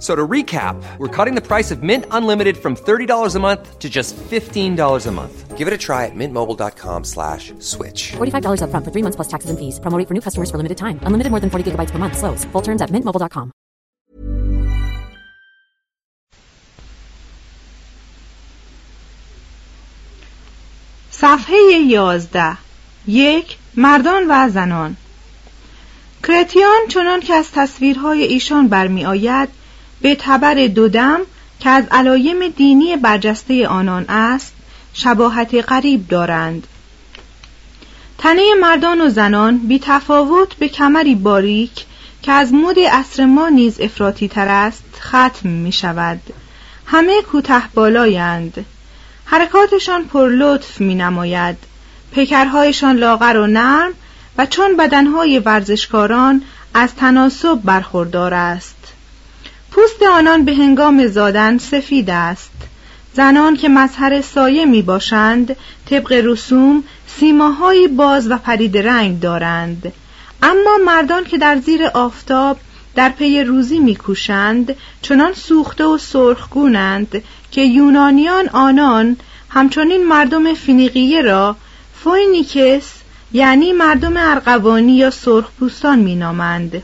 f- So to recap, we're cutting the price of Mint Unlimited from $30 a month to just $15 a month. Give it a try at mintmobile.com slash switch. $45 upfront for three months plus taxes and fees. Promote for new customers for limited time. Unlimited more than 40 gigabytes per month. Slows. Full terms at mintmobile.com. صفحه یازده یک مردان و زنان کرتیان چنان که از تصویرهای ایشان برمی آید به تبر دودم که از علایم دینی برجسته آنان است شباهت غریب دارند. تنه مردان و زنان بی تفاوت به کمری باریک که از مد عصر ما نیز افراطی تر است ختم می شود همه کوته بالایند. حرکاتشان پر لطف می نماید پیکرهایشان لاغر و نرم و چون بدنهای ورزشکاران از تناسب برخوردار است. پوست آنان به هنگام زادن سفید است. زنان که مظهر سایه می باشند طبق رسوم سیماهای باز و پریده رنگ دارند. اما مردان که در زیر آفتاب در پی روزی میکوشند چنان سوخته و سرخگونند که یونانیان آنان همچنین مردم فینیقیه را فوینیکس یعنی مردم ارغوانی یا سرخپوستان مینامند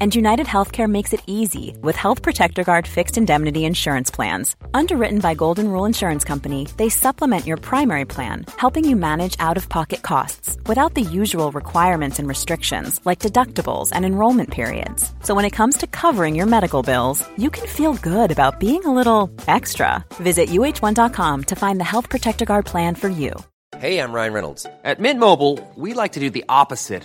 And United Healthcare makes it easy with Health Protector Guard fixed indemnity insurance plans. Underwritten by Golden Rule Insurance Company, they supplement your primary plan, helping you manage out of pocket costs without the usual requirements and restrictions like deductibles and enrollment periods. So when it comes to covering your medical bills, you can feel good about being a little extra. Visit uh1.com to find the Health Protector Guard plan for you. Hey, I'm Ryan Reynolds. At Mint Mobile, we like to do the opposite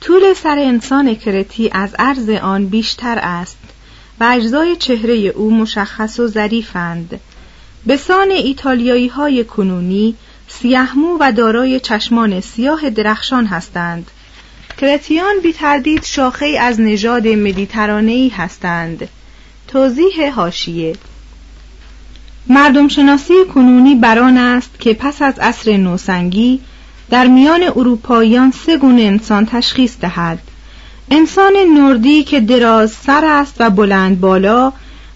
طول سر انسان کرتی از عرض آن بیشتر است و اجزای چهره او مشخص و ظریفند. به سان ایتالیایی های کنونی سیهمو و دارای چشمان سیاه درخشان هستند. کرتیان بی تردید شاخه از نژاد مدیترانه‌ای هستند. توضیح هاشیه مردم شناسی کنونی بران است که پس از عصر نوسنگی در میان اروپاییان سه گونه انسان تشخیص دهد. انسان نوردی که دراز سر است و بلند بالا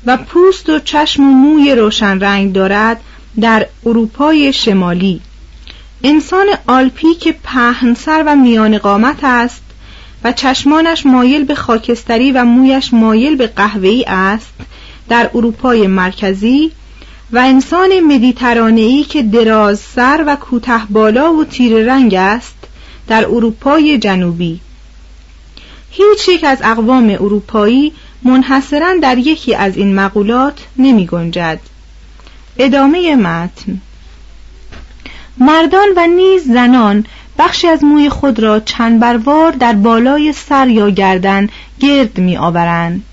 و پوست و چشم و موی روشن رنگ دارد در اروپای شمالی. انسان آلپی که پهنسر و میان قامت است و چشمانش مایل به خاکستری و مویش مایل به قهوه‌ای است در اروپای مرکزی و انسان مدیترانه‌ای که دراز سر و کوته بالا و تیره رنگ است در اروپای جنوبی. هیچ یک از اقوام اروپایی منحصرا در یکی از این مقولات نمی گنجد. ادامه متن. مردان و نیز زنان بخشی از موی خود را چند بروار در بالای سر یا گردن گرد می آورند.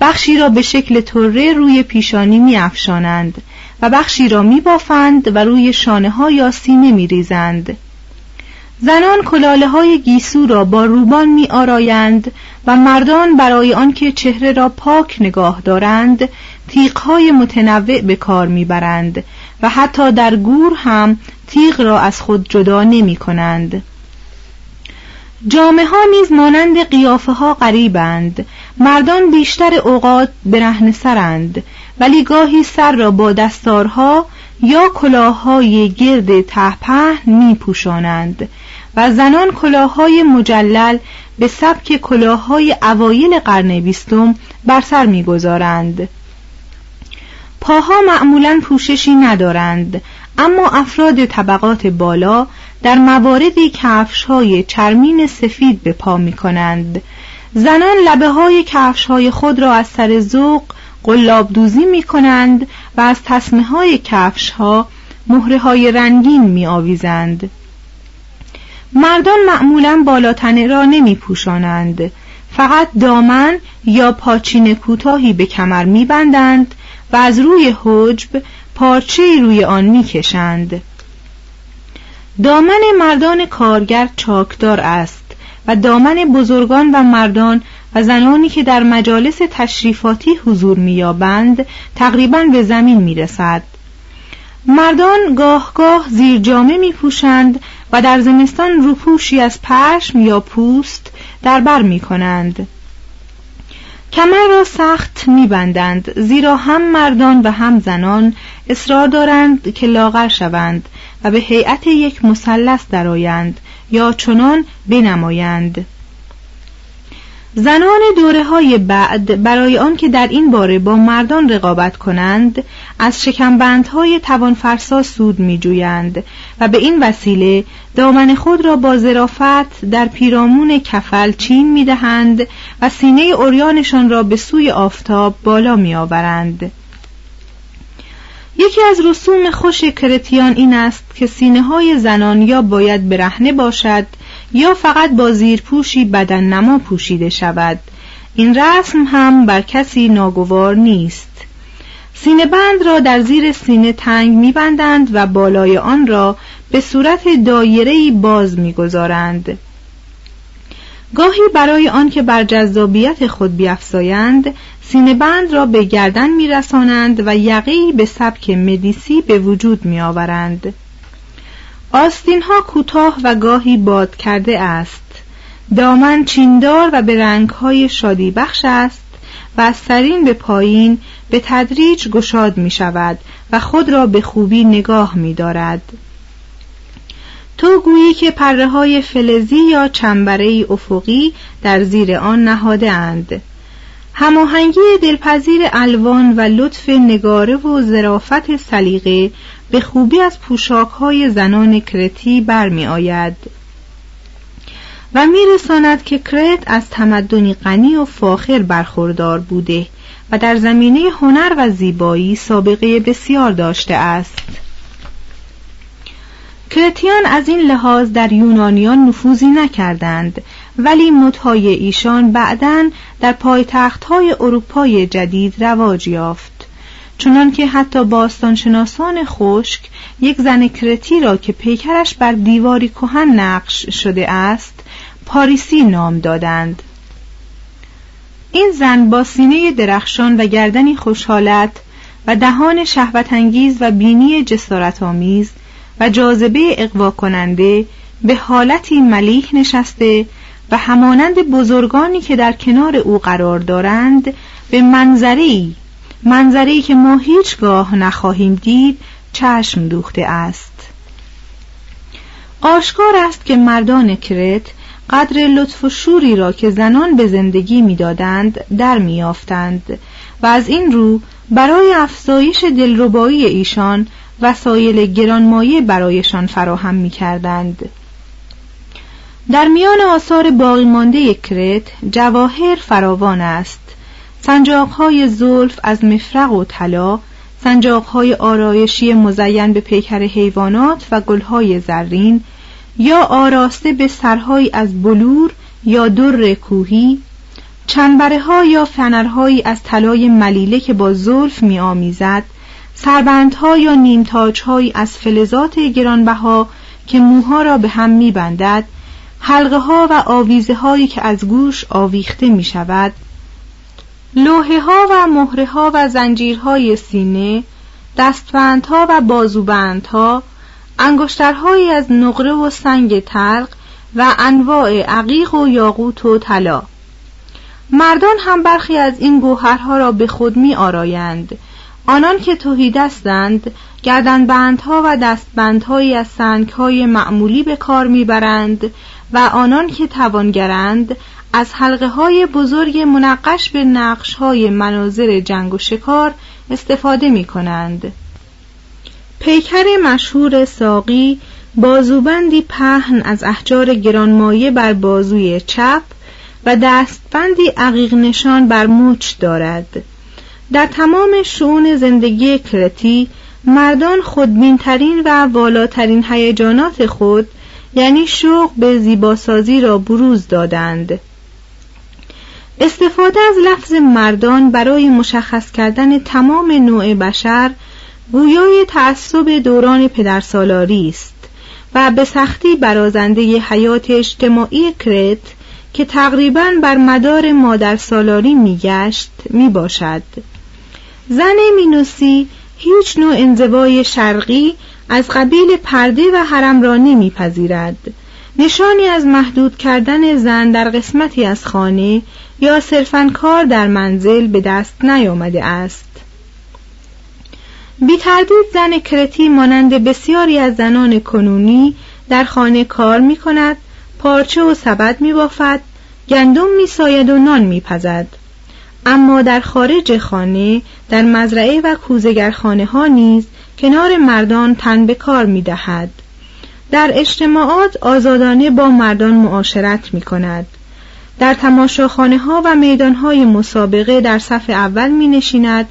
بخشی را به شکل طره روی پیشانی می افشانند. و بخشی را می بافند و روی شانه یا سینه می ریزند. زنان کلاله های گیسو را با روبان می آرایند و مردان برای آنکه چهره را پاک نگاه دارند های متنوع به کار می‌برند و حتی در گور هم تیغ را از خود جدا نمی کنند جامعه ها نیز مانند قیافه ها قریبند مردان بیشتر اوقات برهن سرند. ولی گاهی سر را با دستارها یا کلاههای گرد تهپهن می پوشانند و زنان کلاههای مجلل به سبک کلاههای اوایل قرن بیستم بر سر می‌گذارند. پاها معمولا پوششی ندارند اما افراد طبقات بالا در مواردی کفش های چرمین سفید به پا می کنند زنان لبه های کفش های خود را از سر ذوق قلاب دوزی می کنند و از تصمه های کفش ها مهره های رنگین می آویزند مردان معمولا بالاتنه را نمی پوشانند فقط دامن یا پاچین کوتاهی به کمر می بندند و از روی حجب پارچه روی آن می کشند. دامن مردان کارگر چاکدار است و دامن بزرگان و مردان و زنانی که در مجالس تشریفاتی حضور مییابند تقریبا به زمین می‌رسد. مردان گاه گاه زیر جامه می پوشند و در زمستان روپوشی از پشم یا پوست در بر می کنند کمر را سخت میبندند زیرا هم مردان و هم زنان اصرار دارند که لاغر شوند و به هیئت یک مثلث درآیند یا چنان بنمایند. زنان دوره های بعد برای آنکه در این باره با مردان رقابت کنند از شکمبندهای توانفرسا سود می جویند و به این وسیله دامن خود را با ظرافت در پیرامون کفل چین می دهند و سینه اوریانشان را به سوی آفتاب بالا می آورند. یکی از رسوم خوش کرتیان این است که سینه های زنان یا باید برهنه باشد یا فقط با زیرپوشی بدن نما پوشیده شود. این رسم هم بر کسی ناگوار نیست. سینه بند را در زیر سینه تنگ میبندند و بالای آن را به صورت دایره‌ای باز می‌گذارند. گاهی برای آنکه بر جذابیت خود بیافزایند سینه بند را به گردن میرسانند و یقی به سبک مدیسی به وجود میآورند. آستین ها کوتاه و گاهی باد کرده است دامن چیندار و به رنگ های شادی بخش است و از سرین به پایین به تدریج گشاد می شود و خود را به خوبی نگاه می دارد. تو گویی که پره های فلزی یا چنبره افقی در زیر آن نهاده اند. هماهنگی دلپذیر الوان و لطف نگاره و ظرافت سلیقه به خوبی از پوشاک های زنان کرتی برمی آید و میرساند که کرت از تمدنی غنی و فاخر برخوردار بوده و در زمینه هنر و زیبایی سابقه بسیار داشته است. کرتیان از این لحاظ در یونانیان نفوذی نکردند ولی متهای ایشان بعدا در پایتختهای اروپای جدید رواج یافت. چنان که حتی باستانشناسان خشک یک زن کرتی را که پیکرش بر دیواری کهن نقش شده است پاریسی نام دادند. این زن با سینه درخشان و گردنی خوشحالت و دهان شهوتانگیز و بینی جسارت آمیز و جاذبه اقوا کننده به حالتی ملیح نشسته و همانند بزرگانی که در کنار او قرار دارند به منظری منظری که ما هیچگاه نخواهیم دید چشم دوخته است. آشکار است که مردان کرت قدر لطف و شوری را که زنان به زندگی می‌دادند در میافتند و از این رو برای افزایش دلربایی ایشان وسایل گرانمایه برایشان فراهم می‌کردند. در میان آثار باقی مانده کرت جواهر فراوان است. سنجاقهای زلف از مفرق و طلا سنجاقهای آرایشی مزین به پیکر حیوانات و گلهای زرین یا آراسته به سرهایی از بلور یا در کوهی چنبره ها یا فنرهایی از طلای ملیله که با زلف می آمیزد سربندها یا نیمتاجهایی از فلزات گرانبها که موها را به هم می بندد حلقه ها و آویزه هایی که از گوش آویخته می شود لوحه ها و مهره ها و زنجیرهای سینه دستبندها و بازوبندها انگشترهایی از نقره و سنگ تلق و انواع عقیق و یاقوت و طلا. مردان هم برخی از این گوهرها را به خود می آرایند آنان که توهی دستند گردنبندها و دستبندهایی از سنگهای معمولی به کار می‌برند و آنان که توانگرند از حلقه های بزرگ منقش به نقش های مناظر جنگ و شکار استفاده می کنند. پیکر مشهور ساقی بازوبندی پهن از احجار گرانمایه بر بازوی چپ و دستبندی عقیق نشان بر موچ دارد در تمام شعون زندگی کرتی مردان خودبینترین و والاترین هیجانات خود یعنی شوق به زیباسازی را بروز دادند. استفاده از لفظ مردان برای مشخص کردن تمام نوع بشر گویای تعصب دوران پدرسالاری است و به سختی برازنده حیات اجتماعی کرت که تقریبا بر مدار مادر سالاری میگشت می باشد زن مینوسی هیچ نوع انزوای شرقی از قبیل پرده و حرم را نمیپذیرد نشانی از محدود کردن زن در قسمتی از خانه یا صرفا کار در منزل به دست نیامده است بی تردید زن کرتی مانند بسیاری از زنان کنونی در خانه کار می کند پارچه و سبد می بافد گندم می ساید و نان می پزد. اما در خارج خانه در مزرعه و کوزگرخانه ها نیز کنار مردان تن به کار می دهد. در اجتماعات آزادانه با مردان معاشرت می کند. در تماشاخانه ها و میدان های مسابقه در صف اول می نشیند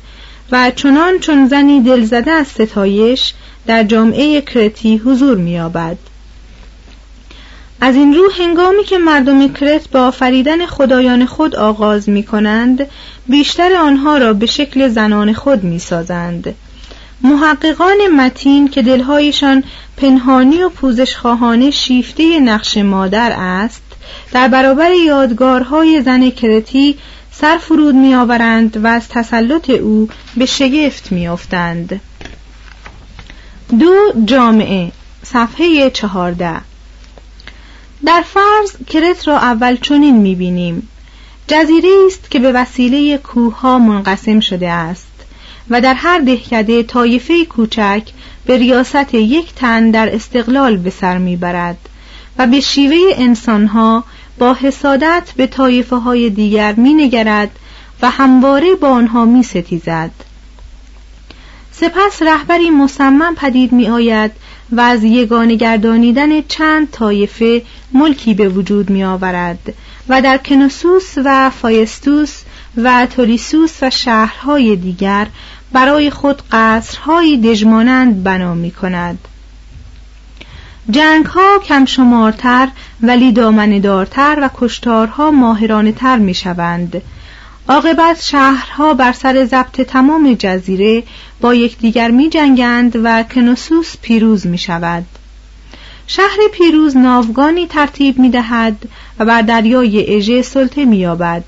و چنان چون زنی دلزده از ستایش در جامعه کرتی حضور می آبد. از این رو هنگامی که مردم کرت با آفریدن خدایان خود آغاز می کنند بیشتر آنها را به شکل زنان خود می سازند. محققان متین که دلهایشان پنهانی و پوزشخواهانه شیفته نقش مادر است در برابر یادگارهای زن کرتی سر فرود می آورند و از تسلط او به شگفت می افتند. دو جامعه صفحه چهارده. در فرض کرت را اول چنین می بینیم جزیره است که به وسیله کوه ها منقسم شده است. و در هر دهکده طایفه کوچک به ریاست یک تن در استقلال به سر می‌برد و به شیوه انسانها با حسادت به طایفه های دیگر می نگرد و همواره با آنها می ستیزد. سپس رهبری مصمم پدید می آید و از یگان گردانیدن چند طایفه ملکی به وجود می آورد و در کنوسوس و فایستوس و تولیسوس و شهرهای دیگر برای خود قصرهایی دژمانند بنا می کند جنگ ها کم شمارتر ولی دامن دارتر و کشتارها ماهرانه تر می شوند عاقبت شهرها بر سر ضبط تمام جزیره با یکدیگر می جنگند و کنوسوس پیروز می شود شهر پیروز ناوگانی ترتیب می دهد و بر دریای اژه سلطه می یابد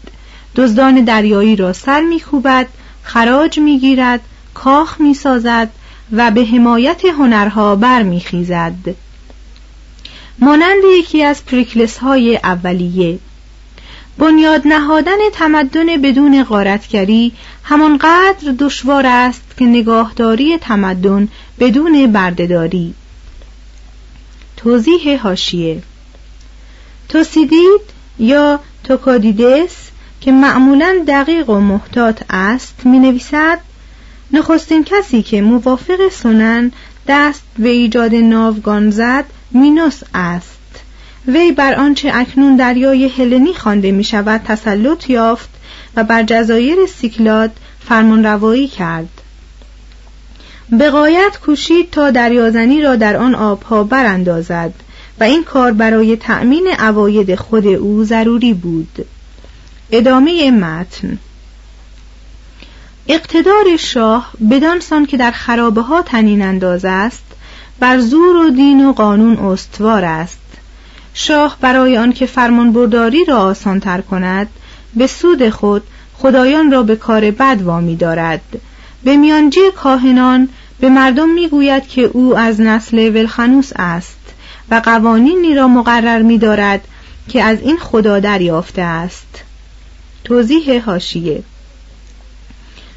دزدان دریایی را سر می کوبد خراج می گیرد کاخ می سازد و به حمایت هنرها برمیخیزد. مانند یکی از پریکلس های اولیه بنیاد نهادن تمدن بدون غارتگری همانقدر دشوار است که نگاهداری تمدن بدون بردهداری. توضیح حاشیه توسیدید یا توکادیدس؟ که معمولا دقیق و محتاط است می نویسد نخستین کسی که موافق سنن دست به ایجاد ناوگان زد مینوس است. وی بر آنچه اکنون دریای هلنی خوانده می شود تسلط یافت و بر جزایر سیکلاد فرمان روایی کرد. به کوشید تا دریازنی را در آن آبها براندازد و این کار برای تأمین عواید خود او ضروری بود. ادامه متن. اقتدار شاه بدانسان که در خرابه ها تنین انداز است بر زور و دین و قانون استوار است. شاه برای آنکه فرمانبرداری را آسانتر کند به سود خود خدایان را به کار بد وامی دارد. به میانجی کاهنان به مردم می‌گوید که او از نسل ولخنوس است و قوانینی را مقرر می دارد که از این خدا دریافته است. توضیح هاشیه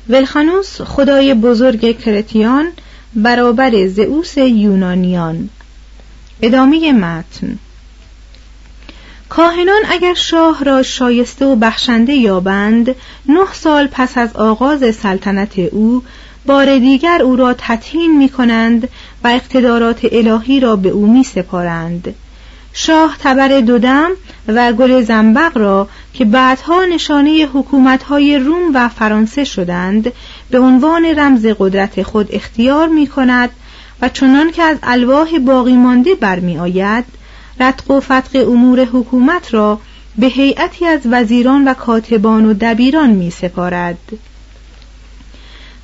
ولخانوس خدای بزرگ کرتیان برابر زئوس یونانیان. ادامه متن. کاهنان اگر شاه را شایسته و بخشنده یابند نه سال پس از آغاز سلطنت او بار دیگر او را تطهین می کنند و اقتدارات الهی را به او می سپارند شاه تبر دودم و گل زنبق را که بعدها نشانه حکومتهای روم و فرانسه شدند به عنوان رمز قدرت خود اختیار می کند و چنان که از الواح باقی مانده برمی آید رتق و فتق امور حکومت را به هیئتی از وزیران و کاتبان و دبیران می سپارد.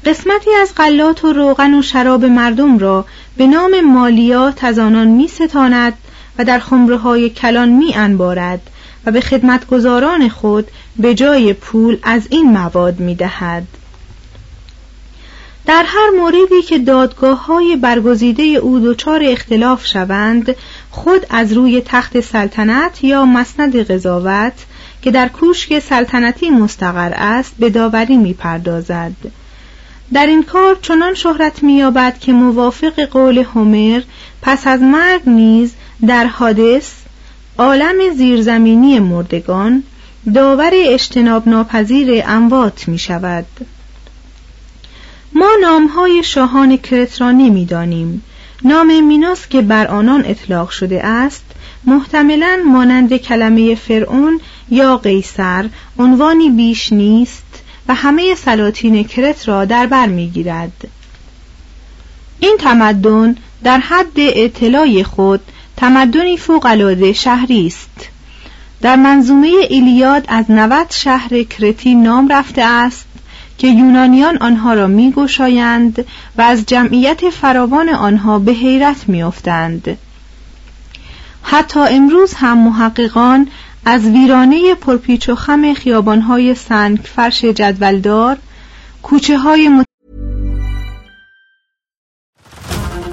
قسمتی از غلات و روغن و شراب مردم را به نام مالیات از آنان می ستاند و در خمره های کلان می انبارد و به خدمتگزاران خود به جای پول از این مواد می دهد. در هر موردی که دادگاه های برگزیده او دچار اختلاف شوند خود از روی تخت سلطنت یا مسند قضاوت که در کوشک سلطنتی مستقر است به داوری می پردازد. در این کار چنان شهرت مییابد که موافق قول هومر پس از مرگ نیز در حادث عالم زیرزمینی مردگان داور اجتناب ناپذیر اموات می شود ما نامهای شاهان کرت را نمی‌دانیم. نام مینوس که بر آنان اطلاق شده است محتملا مانند کلمه فرعون یا قیصر عنوانی بیش نیست و همه سلاطین کرت را در بر می‌گیرد. این تمدن در حد اطلاع خود تمدنی فوقالعاده شهری است. در منظومه ایلیاد از 90 شهر کرتی نام رفته است که یونانیان آنها را میگشایند و از جمعیت فراوان آنها به حیرت میافتند. حتی امروز هم محققان از ویرانه پرپیچ و خم خیابانهای سنگ فرش جدولدار کوچه های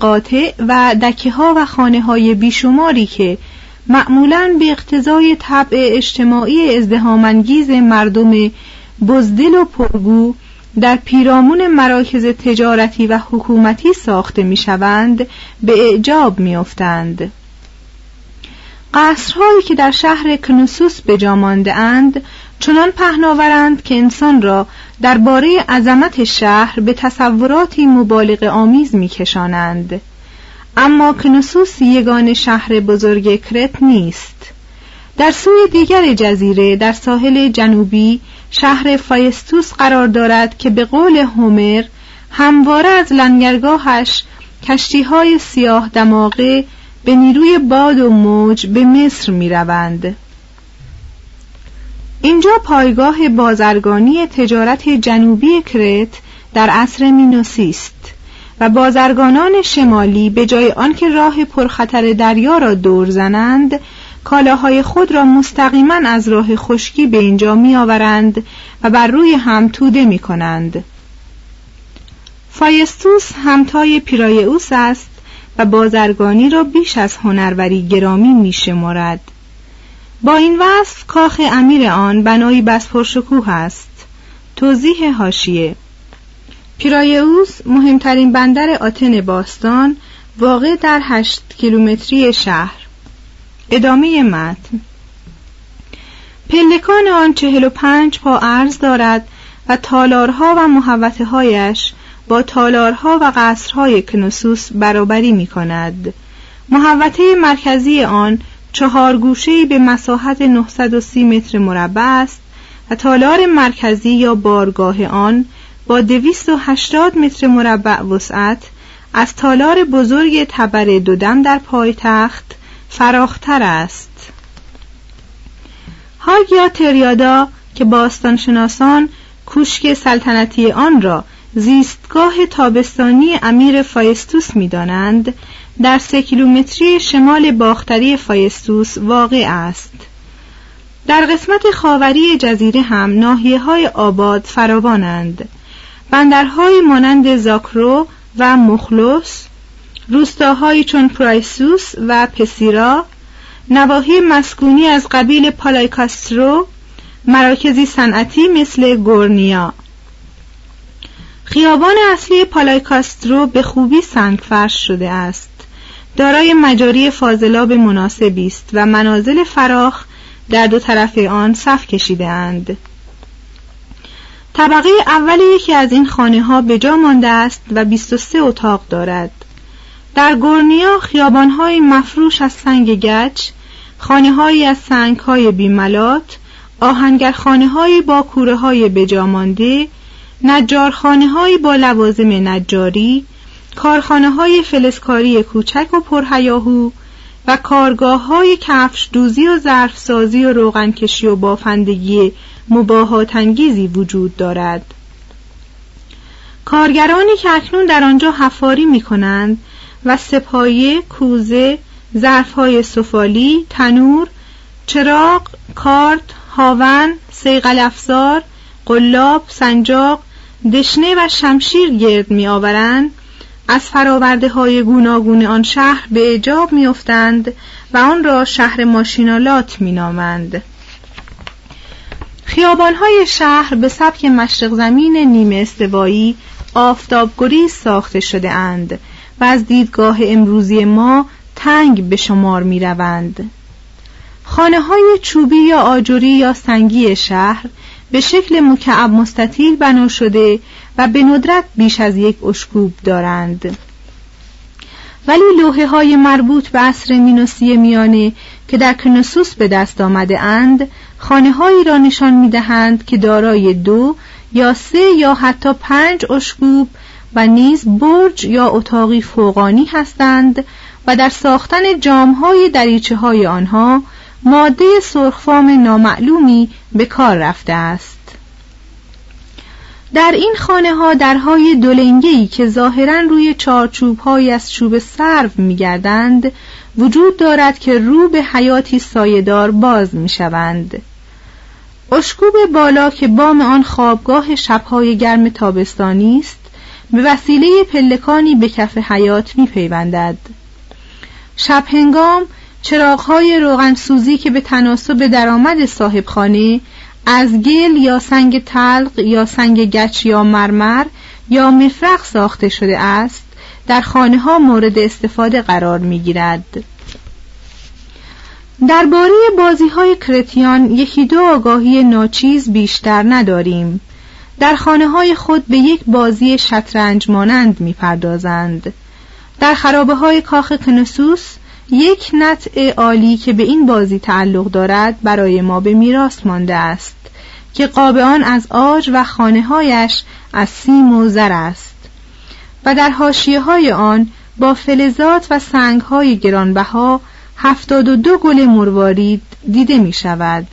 قاطع و دکه ها و خانه های بیشماری که معمولا به اقتضای طبع اجتماعی ازدهامانگیز مردم بزدل و پرگو در پیرامون مراکز تجارتی و حکومتی ساخته می شوند به اعجاب می افتند. قصرهایی که در شهر کنوسوس به جا اند چنان پهناورند که انسان را درباره عظمت شهر به تصوراتی مبالغ آمیز میکشانند اما کنوسوس یگان شهر بزرگ کرت نیست در سوی دیگر جزیره در ساحل جنوبی شهر فایستوس قرار دارد که به قول هومر همواره از لنگرگاهش کشتی های سیاه دماغه به نیروی باد و موج به مصر می روند. اینجا پایگاه بازرگانی تجارت جنوبی کرت در عصر مینوسی است و بازرگانان شمالی به جای آنکه راه پرخطر دریا را دور زنند کالاهای خود را مستقیما از راه خشکی به اینجا می آورند و بر روی هم توده می کنند. فایستوس همتای پیرایوس است و بازرگانی را بیش از هنروری گرامی می شمارد. با این وصف کاخ امیر آن بنایی بس پرشکوه است. توضیح هاشیه پیرایوس مهمترین بندر آتن باستان واقع در هشت کیلومتری شهر. ادامه متن. پلکان آن چهل و پنج پا عرض دارد و تالارها و محوطه هایش با تالارها و قصرهای کنوسوس برابری می کند محوطه مرکزی آن چهار گوشه‌ای به مساحت 930 متر مربع است و تالار مرکزی یا بارگاه آن با 280 متر مربع وسعت از تالار بزرگ تبر دودم در پایتخت فراختر است. هاگیا تریادا که باستانشناسان کوشک سلطنتی آن را زیستگاه تابستانی امیر فایستوس می‌دانند در سه کیلومتری شمال باختری فایستوس واقع است. در قسمت خاوری جزیره هم ناحیه های آباد فراوانند. بندرهای مانند زاکرو و مخلص روستاهایی چون پرایسوس و پسیرا نواحی مسکونی از قبیل پالایکاسترو مراکزی صنعتی مثل گورنیا. خیابان اصلی پالایکاسترو به خوبی سنگ فرش شده است. دارای مجاری فاضلاب مناسبی است و منازل فراخ در دو طرف آن صف کشیده اند. طبقه اول یکی از این خانه ها به جا مانده است و 23 اتاق دارد. در گورنیا خیابان های مفروش از سنگ گچ، خانه های از سنگ های بیملات، آهنگر خانه های با کوره های بجامانده، نجارخانه های با لوازم نجاری، کارخانه های فلسکاری کوچک و پرهیاهو و کارگاه های کفش دوزی و ظرفسازی و روغنکشی و بافندگی مباهات انگیزی وجود دارد. کارگرانی که اکنون در آنجا حفاری می کنند و سپایه، کوزه، ظرفهای سفالی، تنور، چراغ، کارت، هاون، سیغل افزار، قلاب، سنجاق، دشنه و شمشیر گرد می آورند از فراورده های گوناگون آن شهر به اجاب میافتند و آن را شهر ماشینالات مینامند های شهر به سبک مشرق زمین نیمه استوایی آفتابگریز ساخته شده اند و از دیدگاه امروزی ما تنگ به شمار می روند. خانه های چوبی یا آجوری یا سنگی شهر به شکل مکعب مستطیل بنا شده و به ندرت بیش از یک اشکوب دارند. ولی لوحه های مربوط به عصر مینوسی میانه که در کنسوس به دست آمده اند خانه هایی را نشان می دهند که دارای دو یا سه یا حتی پنج اشکوب و نیز برج یا اتاقی فوقانی هستند و در ساختن جامهای دریچه های آنها ماده سرخفام نامعلومی به کار رفته است. در این خانه ها درهای دولنگی که ظاهرا روی چارچوب از چوب سرو میگردند وجود دارد که رو به حیاتی سایدار باز می شوند. اشکوب بالا که بام آن خوابگاه شبهای گرم تابستانی است به وسیله پلکانی به کف حیات می پیوندد. شب هنگام چراغهای روغنسوزی که به تناسب درآمد صاحب خانه از گل یا سنگ تلق یا سنگ گچ یا مرمر یا مفرق ساخته شده است در خانه ها مورد استفاده قرار می گیرد. درباره بازی های کرتیان یکی دو آگاهی ناچیز بیشتر نداریم. در خانه های خود به یک بازی شطرنج مانند می پردازند. در خرابه های کاخ کنسوس یک نطع عالی که به این بازی تعلق دارد برای ما به میراث مانده است که قاب آن از آج و خانه هایش از سیم و زر است. و در حاشیه های آن با فلزات و سنگ های گرانبها هفتاد و دو گل مروارید دیده می شود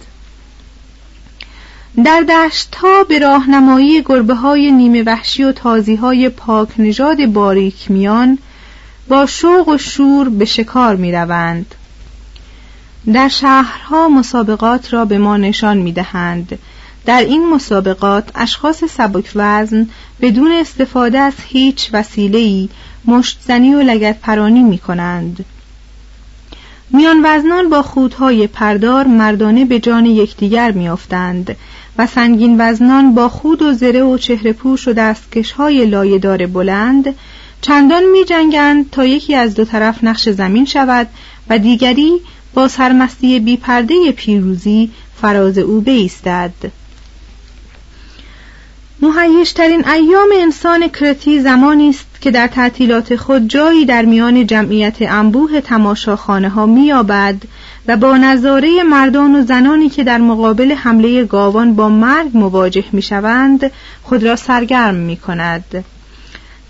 در دشت ها به راهنمایی گربه های نیمه وحشی و تازی های پاک نژاد باریک میان با شوق و شور به شکار می روند. در شهرها مسابقات را به ما نشان می دهند. در این مسابقات اشخاص سبک وزن بدون استفاده از هیچ وسیله‌ای مشتزنی و لگت پرانی می کنند. میان وزنان با خودهای پردار مردانه به جان یکدیگر میافتند و سنگین وزنان با خود و زره و چهره پوش و دستکش های لایدار بلند چندان می جنگند تا یکی از دو طرف نقش زمین شود و دیگری با سرمستی بیپرده پیروزی فراز او بیستد مهیشترین ایام انسان کرتی زمانی است که در تعطیلات خود جایی در میان جمعیت انبوه تماشاخانه ها میابد و با نظاره مردان و زنانی که در مقابل حمله گاوان با مرگ مواجه می‌شوند خود را سرگرم می کند.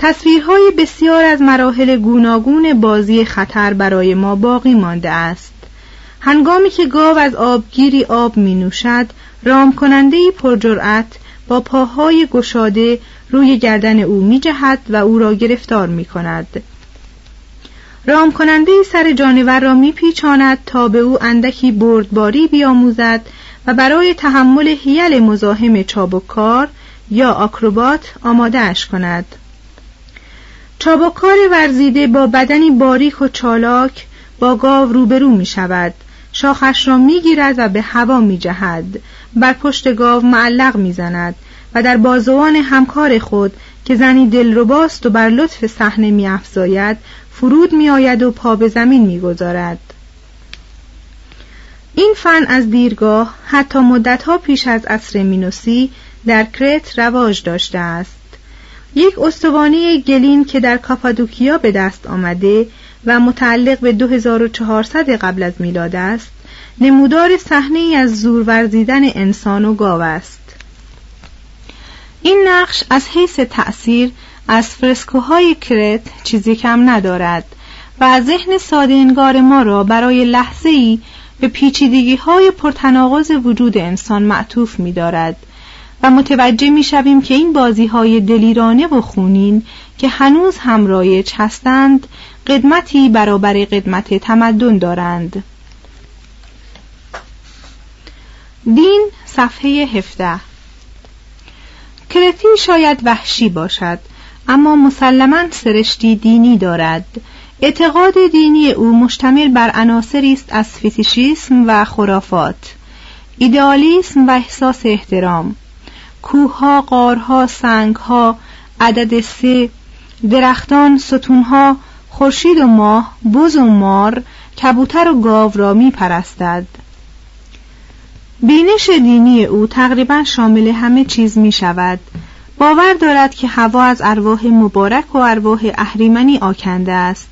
تصویرهای بسیار از مراحل گوناگون بازی خطر برای ما باقی مانده است. هنگامی که گاو از آبگیری آب می نوشد، رام کننده پرجرأت با پاهای گشاده روی گردن او می جهد و او را گرفتار می کند. رام کننده سر جانور را می پیچاند تا به او اندکی بردباری بیاموزد و برای تحمل حیل مزاحم چابکار یا آکروبات آماده اش کند. چابکار ورزیده با بدنی باریک و چالاک با گاو روبرو می شود. شاخش را می گیرد و به هوا می جهد. بر پشت گاو معلق می زند و در بازوان همکار خود که زنی دلرباست و بر لطف صحنه می افزاید فرود می آید و پا به زمین می گذارد. این فن از دیرگاه حتی مدتها پیش از عصر مینوسی در کرت رواج داشته است. یک استوانه گلین که در کاپادوکیا به دست آمده و متعلق به 2400 قبل از میلاد است نمودار صحنه از زور ورزیدن انسان و گاو است. این نقش از حیث تأثیر از فرسکوهای کرت چیزی کم ندارد و ذهن ساده انگار ما را برای لحظه ای به پیچیدگی های پرتناقض وجود انسان معطوف می دارد و متوجه می شویم که این بازی های دلیرانه و خونین که هنوز هم رایج هستند قدمتی برابر قدمت تمدن دارند. دین صفحه 17 کرتی شاید وحشی باشد اما مسلما سرشتی دینی دارد. اعتقاد دینی او مشتمل بر عناصری است از فیتیشیسم و خرافات ایدئالیسم و احساس احترام. کوهها قارها سنگها عدد سه درختان ستونها خورشید و ماه بز و مار کبوتر و گاو را می پرستد بینش دینی او تقریبا شامل همه چیز می شود باور دارد که هوا از ارواح مبارک و ارواح اهریمنی آکنده است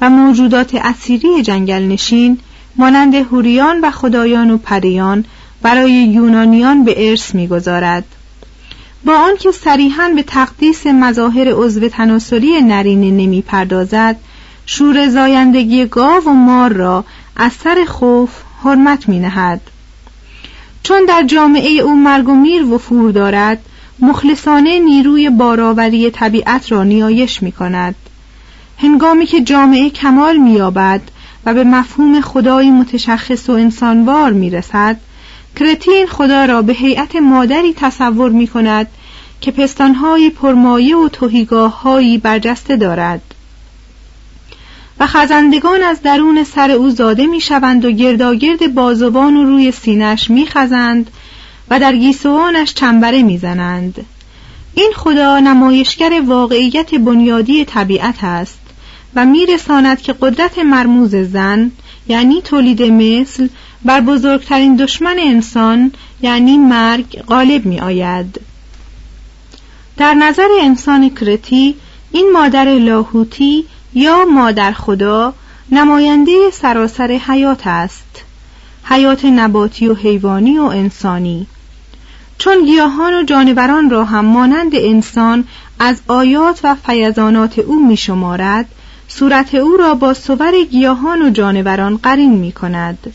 و موجودات اسیری جنگل نشین مانند هوریان و خدایان و پریان برای یونانیان به ارث می‌گذارد. با آنکه صریحا به تقدیس مظاهر عضو تناسلی نرینه نمی پردازد شور زایندگی گاو و مار را از سر خوف حرمت می نهد. چون در جامعه او مرگ و میر وفور دارد مخلصانه نیروی باراوری طبیعت را نیایش می کند هنگامی که جامعه کمال مییابد و به مفهوم خدای متشخص و انسانوار می رسد کرتین خدا را به هیئت مادری تصور می کند که پستانهای پرمایه و توهیگاههایی برجسته دارد و خزندگان از درون سر او زاده می شوند و گرداگرد بازوان و روی سینش می خزند و در گیسوانش چنبره می زنند. این خدا نمایشگر واقعیت بنیادی طبیعت است و میرساند که قدرت مرموز زن یعنی تولید مثل بر بزرگترین دشمن انسان یعنی مرگ غالب می آید. در نظر انسان کرتی این مادر لاهوتی یا مادر خدا نماینده سراسر حیات است. حیات نباتی و حیوانی و انسانی. چون گیاهان و جانوران را هم مانند انسان از آیات و فیضانات او می شمارد صورت او را با صور گیاهان و جانوران قرین می کند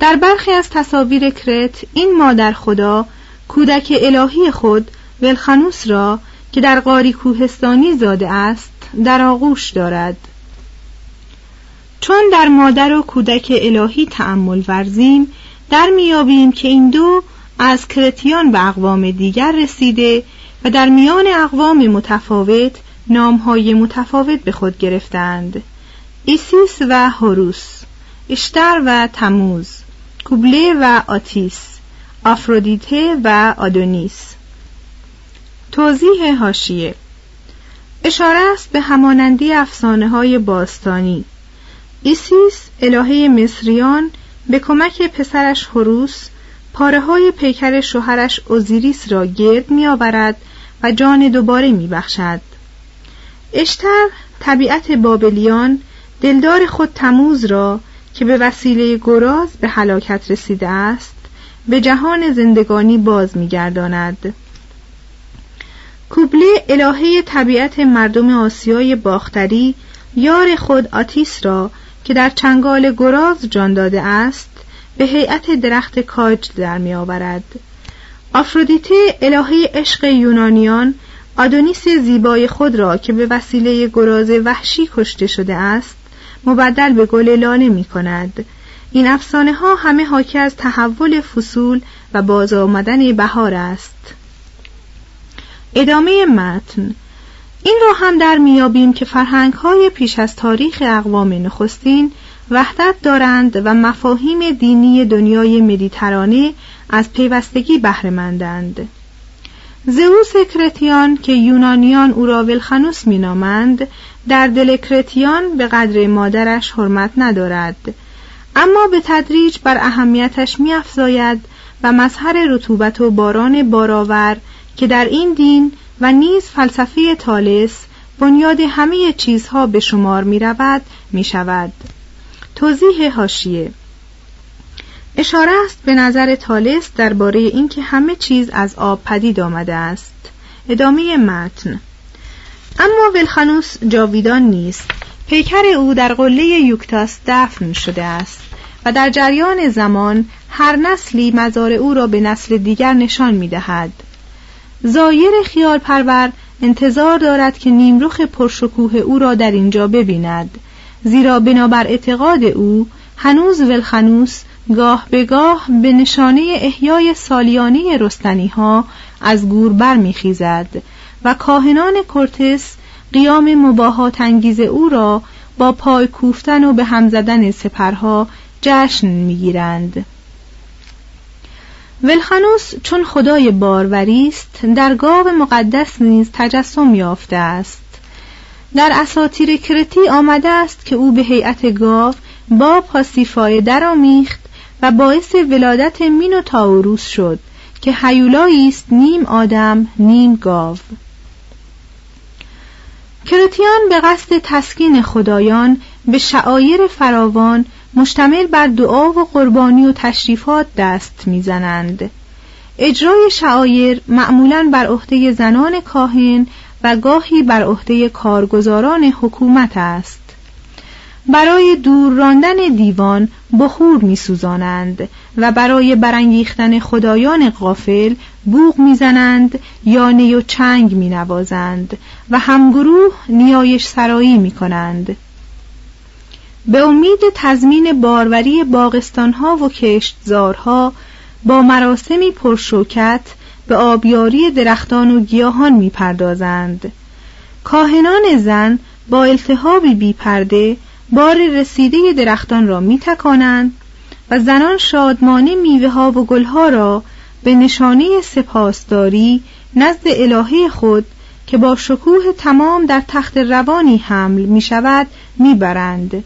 در برخی از تصاویر کرت این مادر خدا کودک الهی خود ولخنوس را که در غاری کوهستانی زاده است در آغوش دارد. چون در مادر و کودک الهی تأمل ورزیم در میابیم که این دو از کرتیان به اقوام دیگر رسیده و در میان اقوام متفاوت نامهای متفاوت به خود گرفتند. ایسیس و هوروس اشتر و تموز. کوبله و آتیس آفرودیته و آدونیس. توضیح حاشیه اشاره است به همانندی افسانه های باستانی. ایسیس الهه مصریان به کمک پسرش هروس پاره های پیکر شوهرش اوزیریس را گرد می آورد و جان دوباره می بخشد. اشتر طبیعت بابلیان دلدار خود تموز را که به وسیله گراز به هلاکت رسیده است به جهان زندگانی باز میگرداند کوبله الهه طبیعت مردم آسیای باختری یار خود آتیس را که در چنگال گراز جان داده است به هیئت درخت کاج در می آورد. آفرودیته الهه عشق یونانیان آدونیس زیبای خود را که به وسیله گراز وحشی کشته شده است مبدل به گل لاله می کند. این افسانه ها همه حاکی از تحول فصول و باز آمدن بهار است. ادامه متن. این را هم در میابیم که فرهنگ های پیش از تاریخ اقوام نخستین وحدت دارند و مفاهیم دینی دنیای مدیترانه از پیوستگی بهرهمندند. زئوس کرتیان که یونانیان او را ولخنوس مینامند در دل کرتیان به قدر مادرش حرمت ندارد اما به تدریج بر اهمیتش میافزاید و مظهر رطوبت و باران بارآور که در این دین و نیز فلسفه تالس بنیاد همه چیزها به شمار می رود می شود. توضیح هاشیه اشاره است به نظر تالس درباره اینکه همه چیز از آب پدید آمده است. ادامه متن. اما ولخانوس جاویدان نیست. پیکر او در قله یوکتاس دفن شده است و در جریان زمان هر نسلی مزار او را به نسل دیگر نشان می دهد. زایر خیال پرور انتظار دارد که نیمروخ پرشکوه او را در اینجا ببیند زیرا بنابر اعتقاد او هنوز ولخنوس گاه به گاه به نشانه احیای سالیانه رستنی ها از گور برمیخیزد و کاهنان کورتس قیام مباهات انگیز او را با پای کوفتن و به هم زدن سپرها جشن می‌گیرند. ولخانوس چون خدای باروری است در گاو مقدس نیز تجسم یافته است. در اساطیر کرتی آمده است که او به هیئت گاو با پاسیفای درآمیخت و باعث ولادت مینو تاوروس شد که هیولایی است نیم آدم نیم گاو. کرتیان به قصد تسکین خدایان به شعایر فراوان مشتمل بر دعا و قربانی و تشریفات دست می‌زنند. اجرای شعایر معمولا بر عهده زنان کاهن و گاهی بر عهده کارگزاران حکومت است. برای دور راندن دیوان بخور میسوزانند و برای برانگیختن خدایان غافل بوغ می‌زنند یا نی و چنگ مینوازند و همگروه نیایش سرایی می‌کنند. به امید تضمین باروری باغستانها و کشتزارها با مراسمی پرشوکت به آبیاری درختان و گیاهان می‌پردازند. کاهنان زن با التهابی بیپرده بار رسیده درختان را میتکانند و زنان شادمانه میوه ها و گلها را به نشانه سپاسداری نزد الهه خود که با شکوه تمام در تخت روانی حمل می شود می برند.